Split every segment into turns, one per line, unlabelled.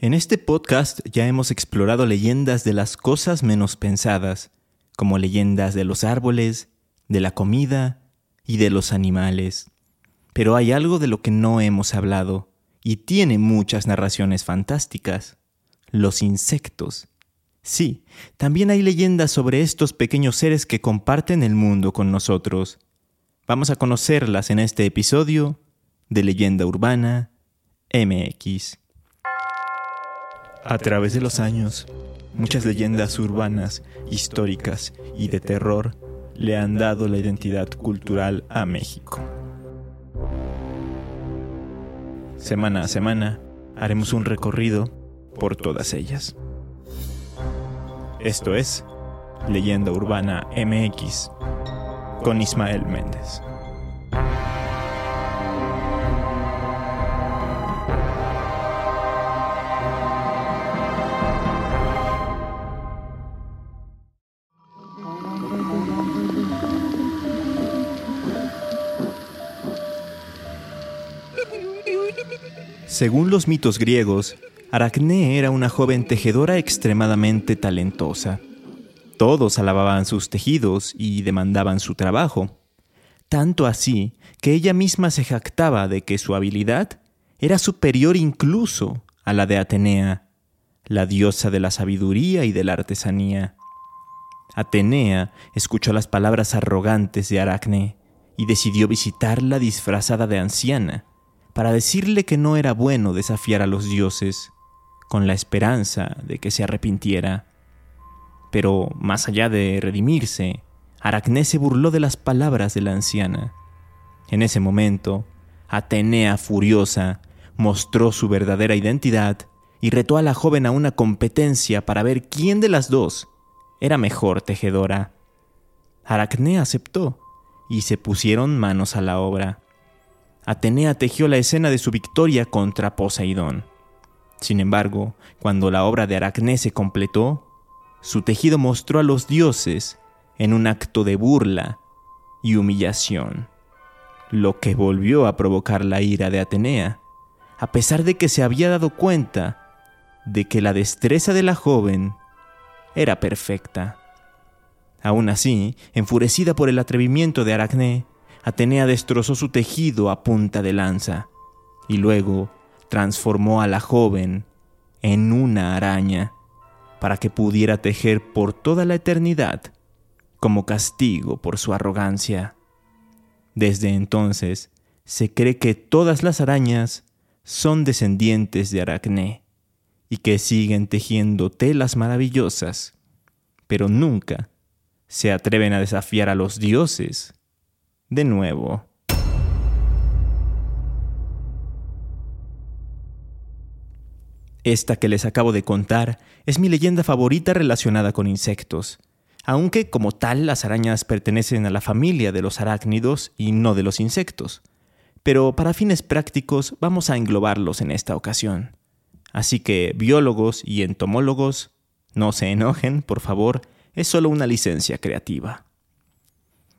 En este podcast ya hemos explorado leyendas de las cosas menos pensadas, como leyendas de los árboles, de la comida y de los animales. Pero hay algo de lo que no hemos hablado, y tiene muchas narraciones fantásticas, los insectos. Sí, también hay leyendas sobre estos pequeños seres que comparten el mundo con nosotros. Vamos a conocerlas en este episodio de Leyenda Urbana MX. A través de los años, muchas leyendas urbanas, históricas y de terror le han dado la identidad cultural a México. Semana a semana haremos un recorrido por todas ellas. Esto es Leyenda Urbana MX con Ismael Méndez. Según los mitos griegos, Aracné era una joven tejedora extremadamente talentosa. Todos alababan sus tejidos y demandaban su trabajo. Tanto así que ella misma se jactaba de que su habilidad era superior incluso a la de Atenea, la diosa de la sabiduría y de la artesanía. Atenea escuchó las palabras arrogantes de Aracne y decidió visitarla disfrazada de anciana para decirle que no era bueno desafiar a los dioses, con la esperanza de que se arrepintiera. Pero más allá de redimirse, Aracné se burló de las palabras de la anciana. En ese momento, Atenea furiosa mostró su verdadera identidad y retó a la joven a una competencia para ver quién de las dos era mejor tejedora. Aracné aceptó y se pusieron manos a la obra. Atenea tejió la escena de su victoria contra Poseidón. Sin embargo, cuando la obra de Aracné se completó, su tejido mostró a los dioses en un acto de burla y humillación, lo que volvió a provocar la ira de Atenea, a pesar de que se había dado cuenta de que la destreza de la joven era perfecta. Aún así, enfurecida por el atrevimiento de Aracné, Atenea destrozó su tejido a punta de lanza y luego transformó a la joven en una araña para que pudiera tejer por toda la eternidad como castigo por su arrogancia. Desde entonces se cree que todas las arañas son descendientes de Aracné y que siguen tejiendo telas maravillosas, pero nunca se atreven a desafiar a los dioses de nuevo. Esta que les acabo de contar es mi leyenda favorita relacionada con insectos, aunque como tal las arañas pertenecen a la familia de los arácnidos y no de los insectos. Pero para fines prácticos vamos a englobarlos en esta ocasión. Así que biólogos y entomólogos, no se enojen, por favor, es solo una licencia creativa.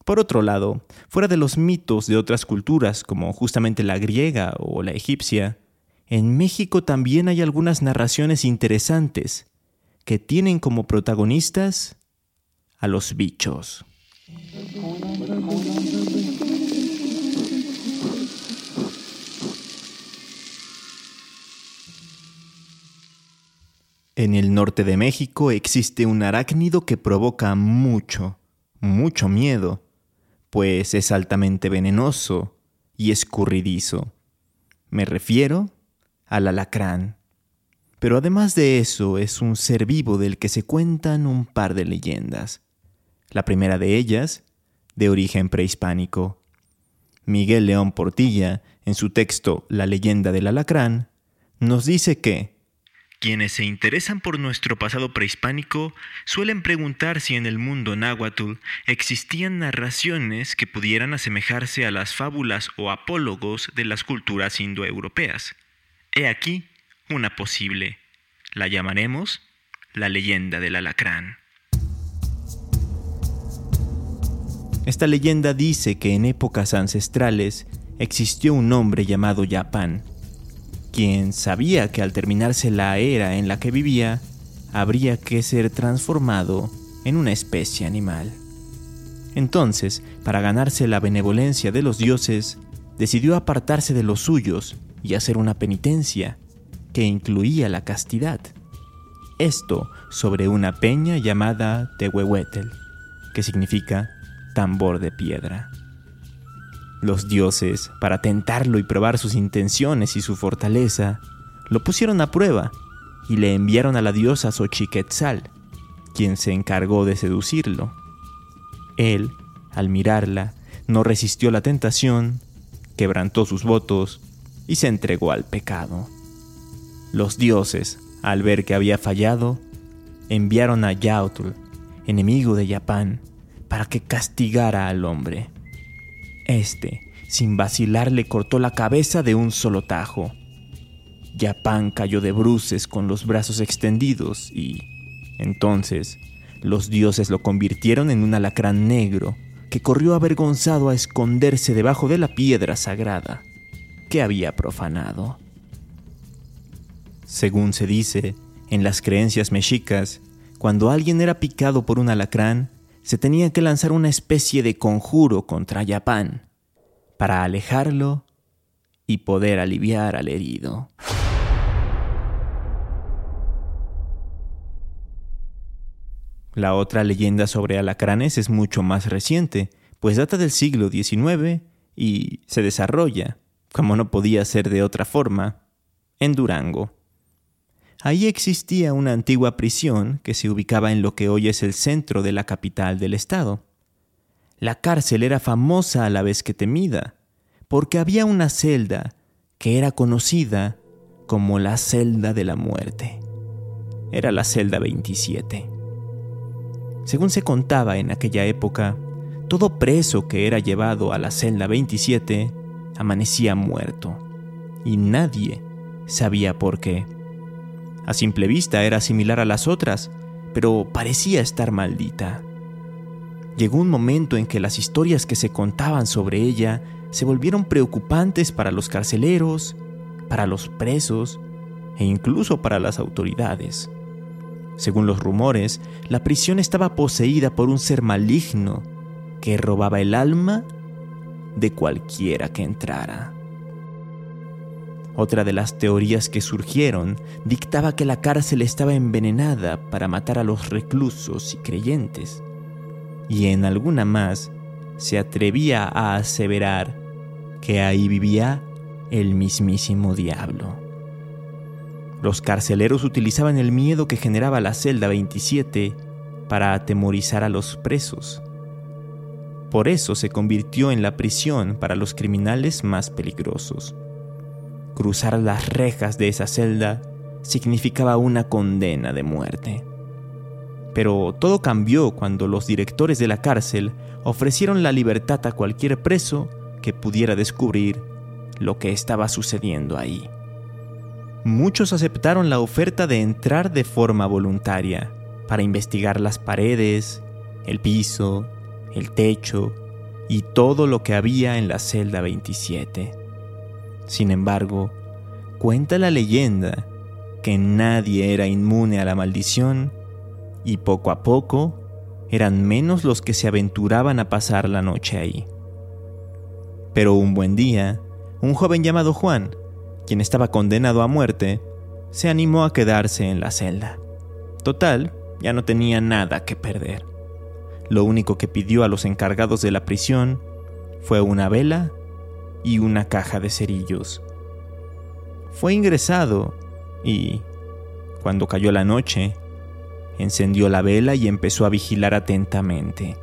Por otro lado, fuera de los mitos de otras culturas, como justamente la griega o la egipcia, en México también hay algunas narraciones interesantes que tienen como protagonistas a los bichos. En el norte de México existe un arácnido que provoca mucho, mucho miedo pues es altamente venenoso y escurridizo. Me refiero al alacrán. Pero además de eso es un ser vivo del que se cuentan un par de leyendas. La primera de ellas, de origen prehispánico. Miguel León Portilla, en su texto La leyenda del alacrán, nos dice que quienes se interesan por nuestro pasado prehispánico suelen preguntar si en el mundo náhuatl existían narraciones que pudieran asemejarse a las fábulas o apólogos de las culturas indoeuropeas. He aquí una posible. La llamaremos la leyenda del alacrán. Esta leyenda dice que en épocas ancestrales existió un hombre llamado Yapán, quien sabía que al terminarse la era en la que vivía, habría que ser transformado en una especie animal. Entonces, para ganarse la benevolencia de los dioses, decidió apartarse de los suyos y hacer una penitencia que incluía la castidad. Esto sobre una peña llamada Tehuehuetel, que significa tambor de piedra. Los dioses, para tentarlo y probar sus intenciones y su fortaleza, lo pusieron a prueba y le enviaron a la diosa Xochiquetzal, quien se encargó de seducirlo. Él, al mirarla, no resistió la tentación, quebrantó sus votos y se entregó al pecado. Los dioses, al ver que había fallado, enviaron a Yautl, enemigo de Yapán, para que castigara al hombre. Este, sin vacilar, le cortó la cabeza de un solo tajo Yapán cayó de bruces con los brazos extendidos y, entonces, los dioses lo convirtieron en un alacrán negro que corrió avergonzado a esconderse debajo de la piedra sagrada que había profanado. Según se dice, en las creencias mexicas, cuando alguien era picado por un alacrán, se tenía que lanzar una especie de conjuro contra Yapán para alejarlo y poder aliviar al herido. La otra leyenda sobre alacranes es mucho más reciente, pues data del siglo XIX y se desarrolla, como no podía ser de otra forma, en Durango. Ahí existía una antigua prisión que se ubicaba en lo que hoy es el centro de la capital del estado. La cárcel era famosa a la vez que temida, porque había una celda que era conocida como la celda de la muerte. Era la celda 27. Según se contaba en aquella época, todo preso que era llevado a la celda 27 amanecía muerto, y nadie sabía por qué. A simple vista era similar a las otras, pero parecía estar maldita. Llegó un momento en que las historias que se contaban sobre ella se volvieron preocupantes para los carceleros, para los presos e incluso para las autoridades. Según los rumores, la prisión estaba poseída por un ser maligno que robaba el alma de cualquiera que entrara. Otra de las teorías que surgieron dictaba que la cárcel estaba envenenada para matar a los reclusos y creyentes. Y en alguna más se atrevía a aseverar que ahí vivía el mismísimo diablo. Los carceleros utilizaban el miedo que generaba la celda 27 para atemorizar a los presos. Por eso se convirtió en la prisión para los criminales más peligrosos. Cruzar las rejas de esa celda significaba una condena de muerte. Pero todo cambió cuando los directores de la cárcel ofrecieron la libertad a cualquier preso que pudiera descubrir lo que estaba sucediendo ahí muchos aceptaron la oferta de entrar de forma voluntaria para investigar las paredes, el piso, el techo y todo lo que había en la celda 27. Sin embargo, cuenta la leyenda que nadie era inmune a la maldición y poco a poco eran menos los que se aventuraban a pasar la noche ahí. Pero un buen día, un joven llamado Juan quien estaba condenado a muerte, se animó a quedarse en la celda. Total, ya no tenía nada que perder. Lo único que pidió a los encargados de la prisión fue una vela y una caja de cerillos. Fue ingresado y, cuando cayó la noche, encendió la vela y empezó a vigilar atentamente.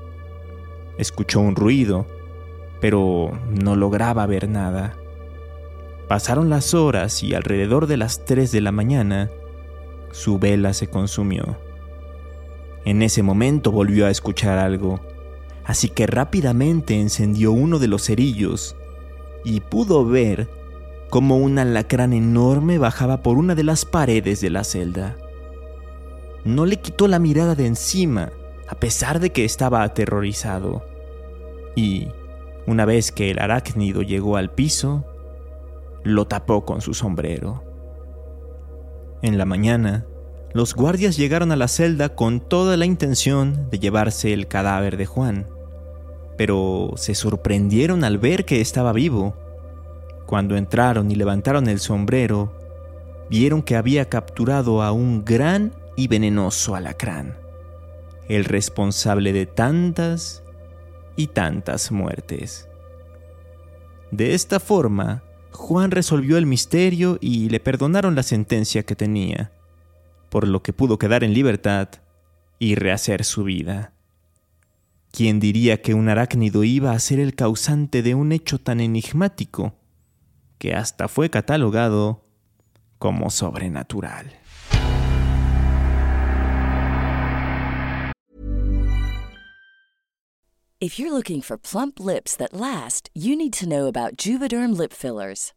Escuchó un ruido, pero no lograba ver nada. Pasaron las horas y alrededor de las 3 de la mañana, su vela se consumió. En ese momento volvió a escuchar algo, así que rápidamente encendió uno de los cerillos y pudo ver cómo un alacrán enorme bajaba por una de las paredes de la celda. No le quitó la mirada de encima, a pesar de que estaba aterrorizado. Y, una vez que el arácnido llegó al piso, lo tapó con su sombrero. En la mañana, los guardias llegaron a la celda con toda la intención de llevarse el cadáver de Juan, pero se sorprendieron al ver que estaba vivo. Cuando entraron y levantaron el sombrero, vieron que había capturado a un gran y venenoso alacrán, el responsable de tantas y tantas muertes. De esta forma, Juan resolvió el misterio y le perdonaron la sentencia que tenía, por lo que pudo quedar en libertad y rehacer su vida. ¿Quién diría que un arácnido iba a ser el causante de un hecho tan enigmático que hasta fue catalogado como sobrenatural?
If you're looking for plump lips that last, you need to know about Juvederm lip fillers.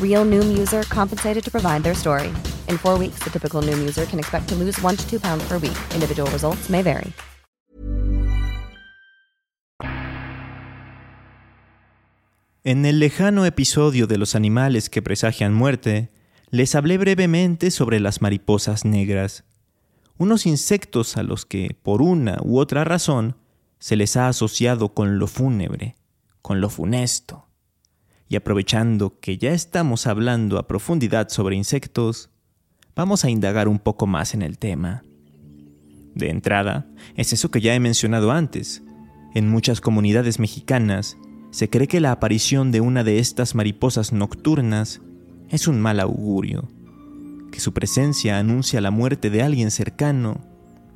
Real Noom user compensated to provide their story. In four weeks, the typical Noom user can expect to lose one to two pounds per week. Individual results may vary.
En el lejano episodio de los animales que presagian muerte, les hablé brevemente sobre las mariposas negras, unos insectos a los que, por una u otra razón, se les ha asociado con lo fúnebre, con lo funesto. Y aprovechando que ya estamos hablando a profundidad sobre insectos, vamos a indagar un poco más en el tema. De entrada, es eso que ya he mencionado antes. En muchas comunidades mexicanas, se cree que la aparición de una de estas mariposas nocturnas es un mal augurio, que su presencia anuncia la muerte de alguien cercano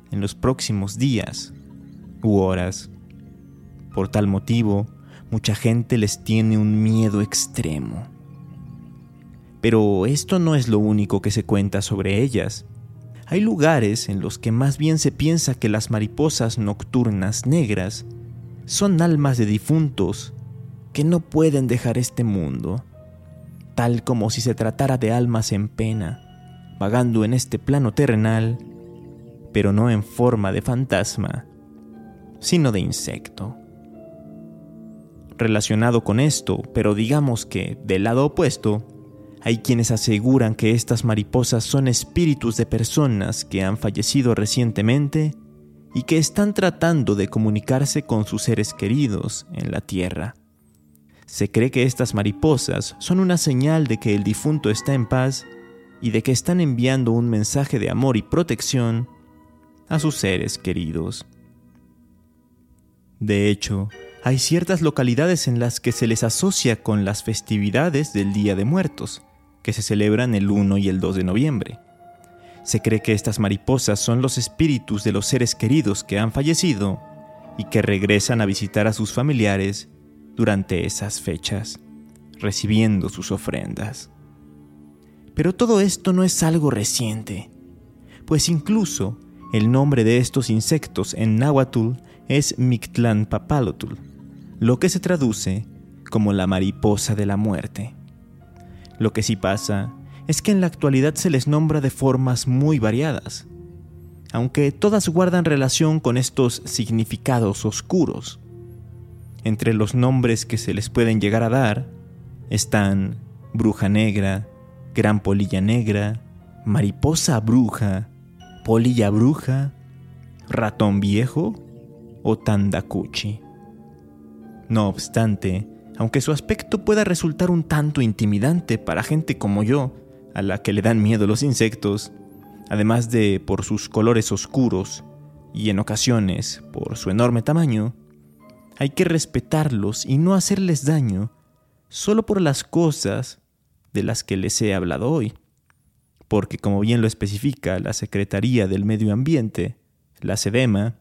en los próximos días u horas. Por tal motivo, mucha gente les tiene un miedo extremo. Pero esto no es lo único que se cuenta sobre ellas. Hay lugares en los que más bien se piensa que las mariposas nocturnas negras son almas de difuntos que no pueden dejar este mundo, tal como si se tratara de almas en pena, vagando en este plano terrenal, pero no en forma de fantasma, sino de insecto. Relacionado con esto, pero digamos que del lado opuesto, hay quienes aseguran que estas mariposas son espíritus de personas que han fallecido recientemente y que están tratando de comunicarse con sus seres queridos en la Tierra. Se cree que estas mariposas son una señal de que el difunto está en paz y de que están enviando un mensaje de amor y protección a sus seres queridos. De hecho, hay ciertas localidades en las que se les asocia con las festividades del Día de Muertos, que se celebran el 1 y el 2 de noviembre. Se cree que estas mariposas son los espíritus de los seres queridos que han fallecido y que regresan a visitar a sus familiares durante esas fechas, recibiendo sus ofrendas. Pero todo esto no es algo reciente, pues incluso el nombre de estos insectos en náhuatl es Mictlán papalotl, lo que se traduce como la mariposa de la muerte. Lo que sí pasa es que en la actualidad se les nombra de formas muy variadas. aunque todas guardan relación con estos significados oscuros. Entre los nombres que se les pueden llegar a dar están bruja negra, gran polilla negra, mariposa bruja, polilla bruja, ratón viejo o tandacuchi. No obstante, aunque su aspecto pueda resultar un tanto intimidante para gente como yo, a la que le dan miedo los insectos, además de por sus colores oscuros y en ocasiones por su enorme tamaño, hay que respetarlos y no hacerles daño solo por las cosas de las que les he hablado hoy. Porque como bien lo especifica la Secretaría del Medio Ambiente, la SEDEMA,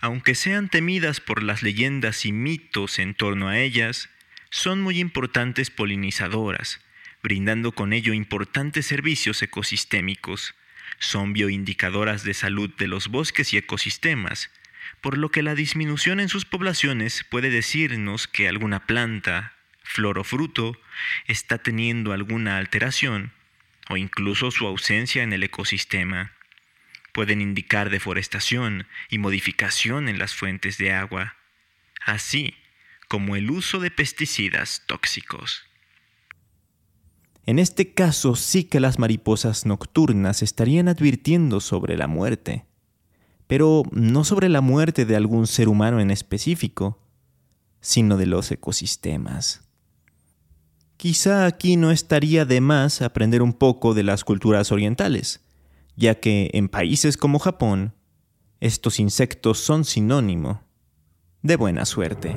aunque sean temidas por las leyendas y mitos en torno a ellas, son muy importantes polinizadoras, brindando con ello importantes servicios ecosistémicos. Son bioindicadoras de salud de los bosques y ecosistemas, por lo que la disminución en sus poblaciones puede decirnos que alguna planta, flor o fruto está teniendo alguna alteración o incluso su ausencia en el ecosistema. Pueden indicar deforestación y modificación en las fuentes de agua, así como el uso de pesticidas tóxicos. En este caso sí que las mariposas nocturnas estarían advirtiendo sobre la muerte, pero no sobre la muerte de algún ser humano en específico, sino de los ecosistemas. Quizá aquí no estaría de más aprender un poco de las culturas orientales, ya que en países como Japón, estos insectos son sinónimo de buena suerte.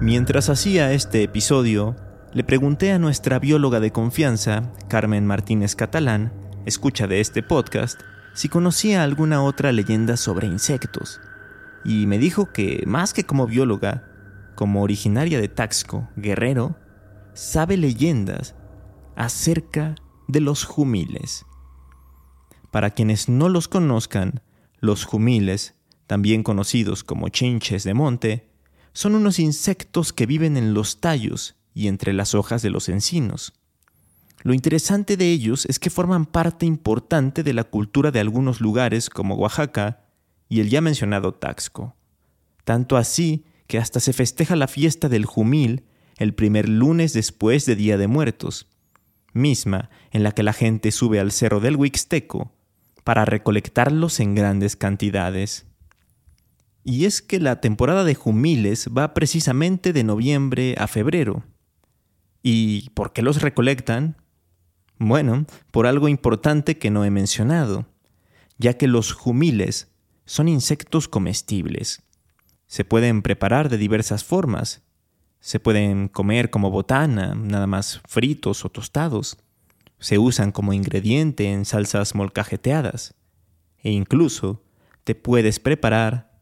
Mientras hacía este episodio, le pregunté a nuestra bióloga de confianza, Carmen Martínez Catalán, escucha de este podcast, si conocía alguna otra leyenda sobre insectos. Y me dijo que, más que como bióloga, como originaria de Taxco, Guerrero, sabe leyendas acerca de los jumiles. Para quienes no los conozcan, los jumiles, también conocidos como chinches de monte, son unos insectos que viven en los tallos y entre las hojas de los encinos. Lo interesante de ellos es que forman parte importante de la cultura de algunos lugares como Oaxaca y el ya mencionado Taxco. Tanto así que hasta se festeja la fiesta del Jumil el primer lunes después de Día de Muertos, misma en la que la gente sube al cerro del Huixteco para recolectarlos en grandes cantidades. Y es que la temporada de jumiles va precisamente de noviembre a febrero. ¿Y por qué los recolectan? Bueno, por algo importante que no he mencionado, ya que los jumiles son insectos comestibles. Se pueden preparar de diversas formas. Se pueden comer como botana, nada más fritos o tostados. Se usan como ingrediente en salsas molcajeteadas. E incluso te puedes preparar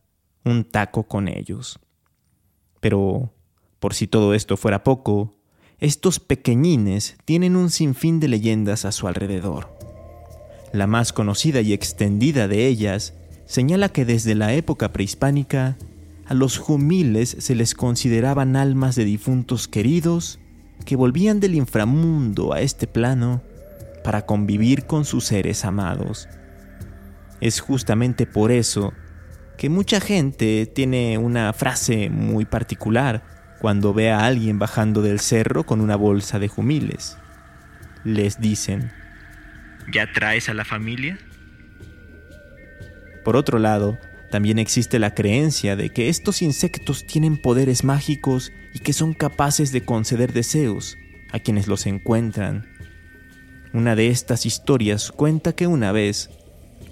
un taco con ellos. Pero, por si todo esto fuera poco, estos pequeñines tienen un sinfín de leyendas a su alrededor. La más conocida y extendida de ellas señala que desde la época prehispánica a los jumiles se les consideraban almas de difuntos queridos que volvían del inframundo a este plano para convivir con sus seres amados. Es justamente por eso que mucha gente tiene una frase muy particular cuando ve a alguien bajando del cerro con una bolsa de jumiles. Les dicen, ¿ya traes a la familia? Por otro lado, también existe la creencia de que estos insectos tienen poderes mágicos y que son capaces de conceder deseos a quienes los encuentran. Una de estas historias cuenta que una vez,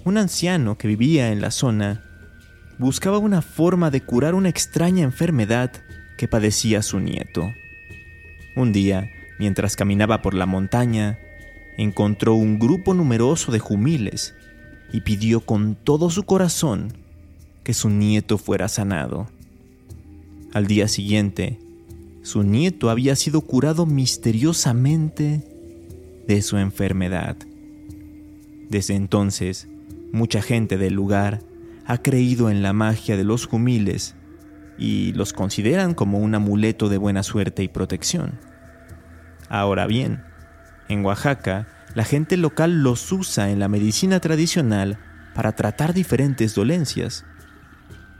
un anciano que vivía en la zona buscaba una forma de curar una extraña enfermedad que padecía su nieto. Un día, mientras caminaba por la montaña, encontró un grupo numeroso de jumiles y pidió con todo su corazón que su nieto fuera sanado. Al día siguiente, su nieto había sido curado misteriosamente de su enfermedad. Desde entonces, mucha gente del lugar ha creído en la magia de los jumiles y los consideran como un amuleto de buena suerte y protección. Ahora bien, en Oaxaca, la gente local los usa en la medicina tradicional para tratar diferentes dolencias.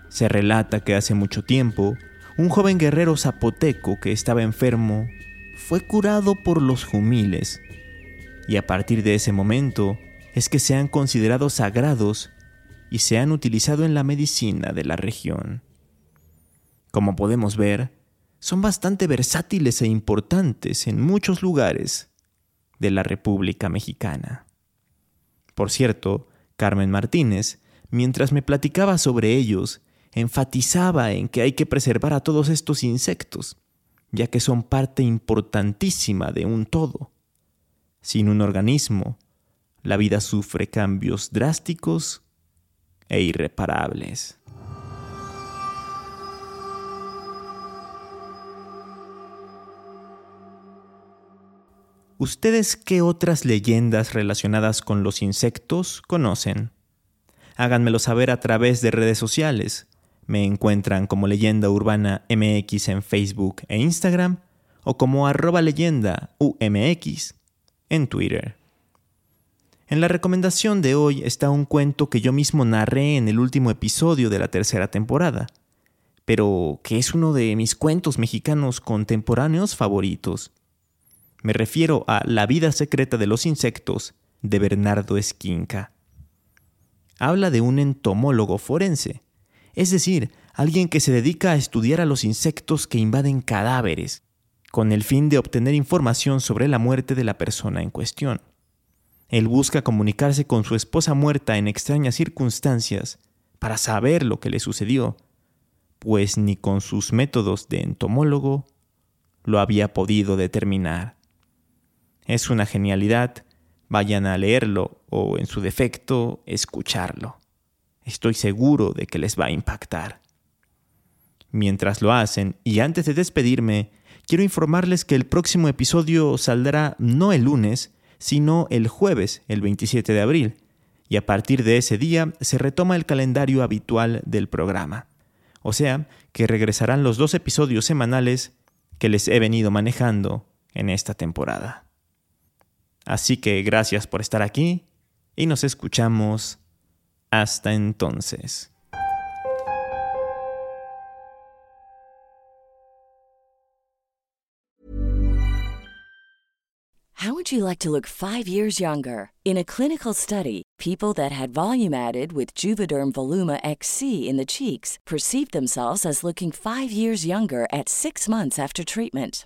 Se relata que hace mucho tiempo, un joven guerrero zapoteco que estaba enfermo fue curado por los jumiles, y a partir de ese momento es que se han considerado sagrados y se han utilizado en la medicina de la región. Como podemos ver, son bastante versátiles e importantes en muchos lugares de la República Mexicana. Por cierto, Carmen Martínez, mientras me platicaba sobre ellos, enfatizaba en que hay que preservar a todos estos insectos, ya que son parte importantísima de un todo. Sin un organismo, la vida sufre cambios drásticos e irreparables. ¿Ustedes qué otras leyendas relacionadas con los insectos conocen? Háganmelo saber a través de redes sociales. Me encuentran como Leyenda Urbana MX en Facebook e Instagram o como arroba leyenda UMX en Twitter. En la recomendación de hoy está un cuento que yo mismo narré en el último episodio de la tercera temporada, pero que es uno de mis cuentos mexicanos contemporáneos favoritos. Me refiero a La vida secreta de los insectos de Bernardo Esquinca. Habla de un entomólogo forense, es decir, alguien que se dedica a estudiar a los insectos que invaden cadáveres, con el fin de obtener información sobre la muerte de la persona en cuestión. Él busca comunicarse con su esposa muerta en extrañas circunstancias para saber lo que le sucedió, pues ni con sus métodos de entomólogo lo había podido determinar. Es una genialidad. Vayan a leerlo o, en su defecto, escucharlo. Estoy seguro de que les va a impactar. Mientras lo hacen, y antes de despedirme, quiero informarles que el próximo episodio saldrá no el lunes, sino el jueves, el 27 de abril, y a partir de ese día se retoma el calendario habitual del programa. O sea, que regresarán los dos episodios semanales que les he venido manejando en esta temporada. Así que gracias por estar aquí y nos escuchamos hasta entonces.
How would you like to look 5 years younger? In a clinical study, people that had volume added with Juvederm Voluma XC in the cheeks perceived themselves as looking 5 years younger at 6 months after treatment.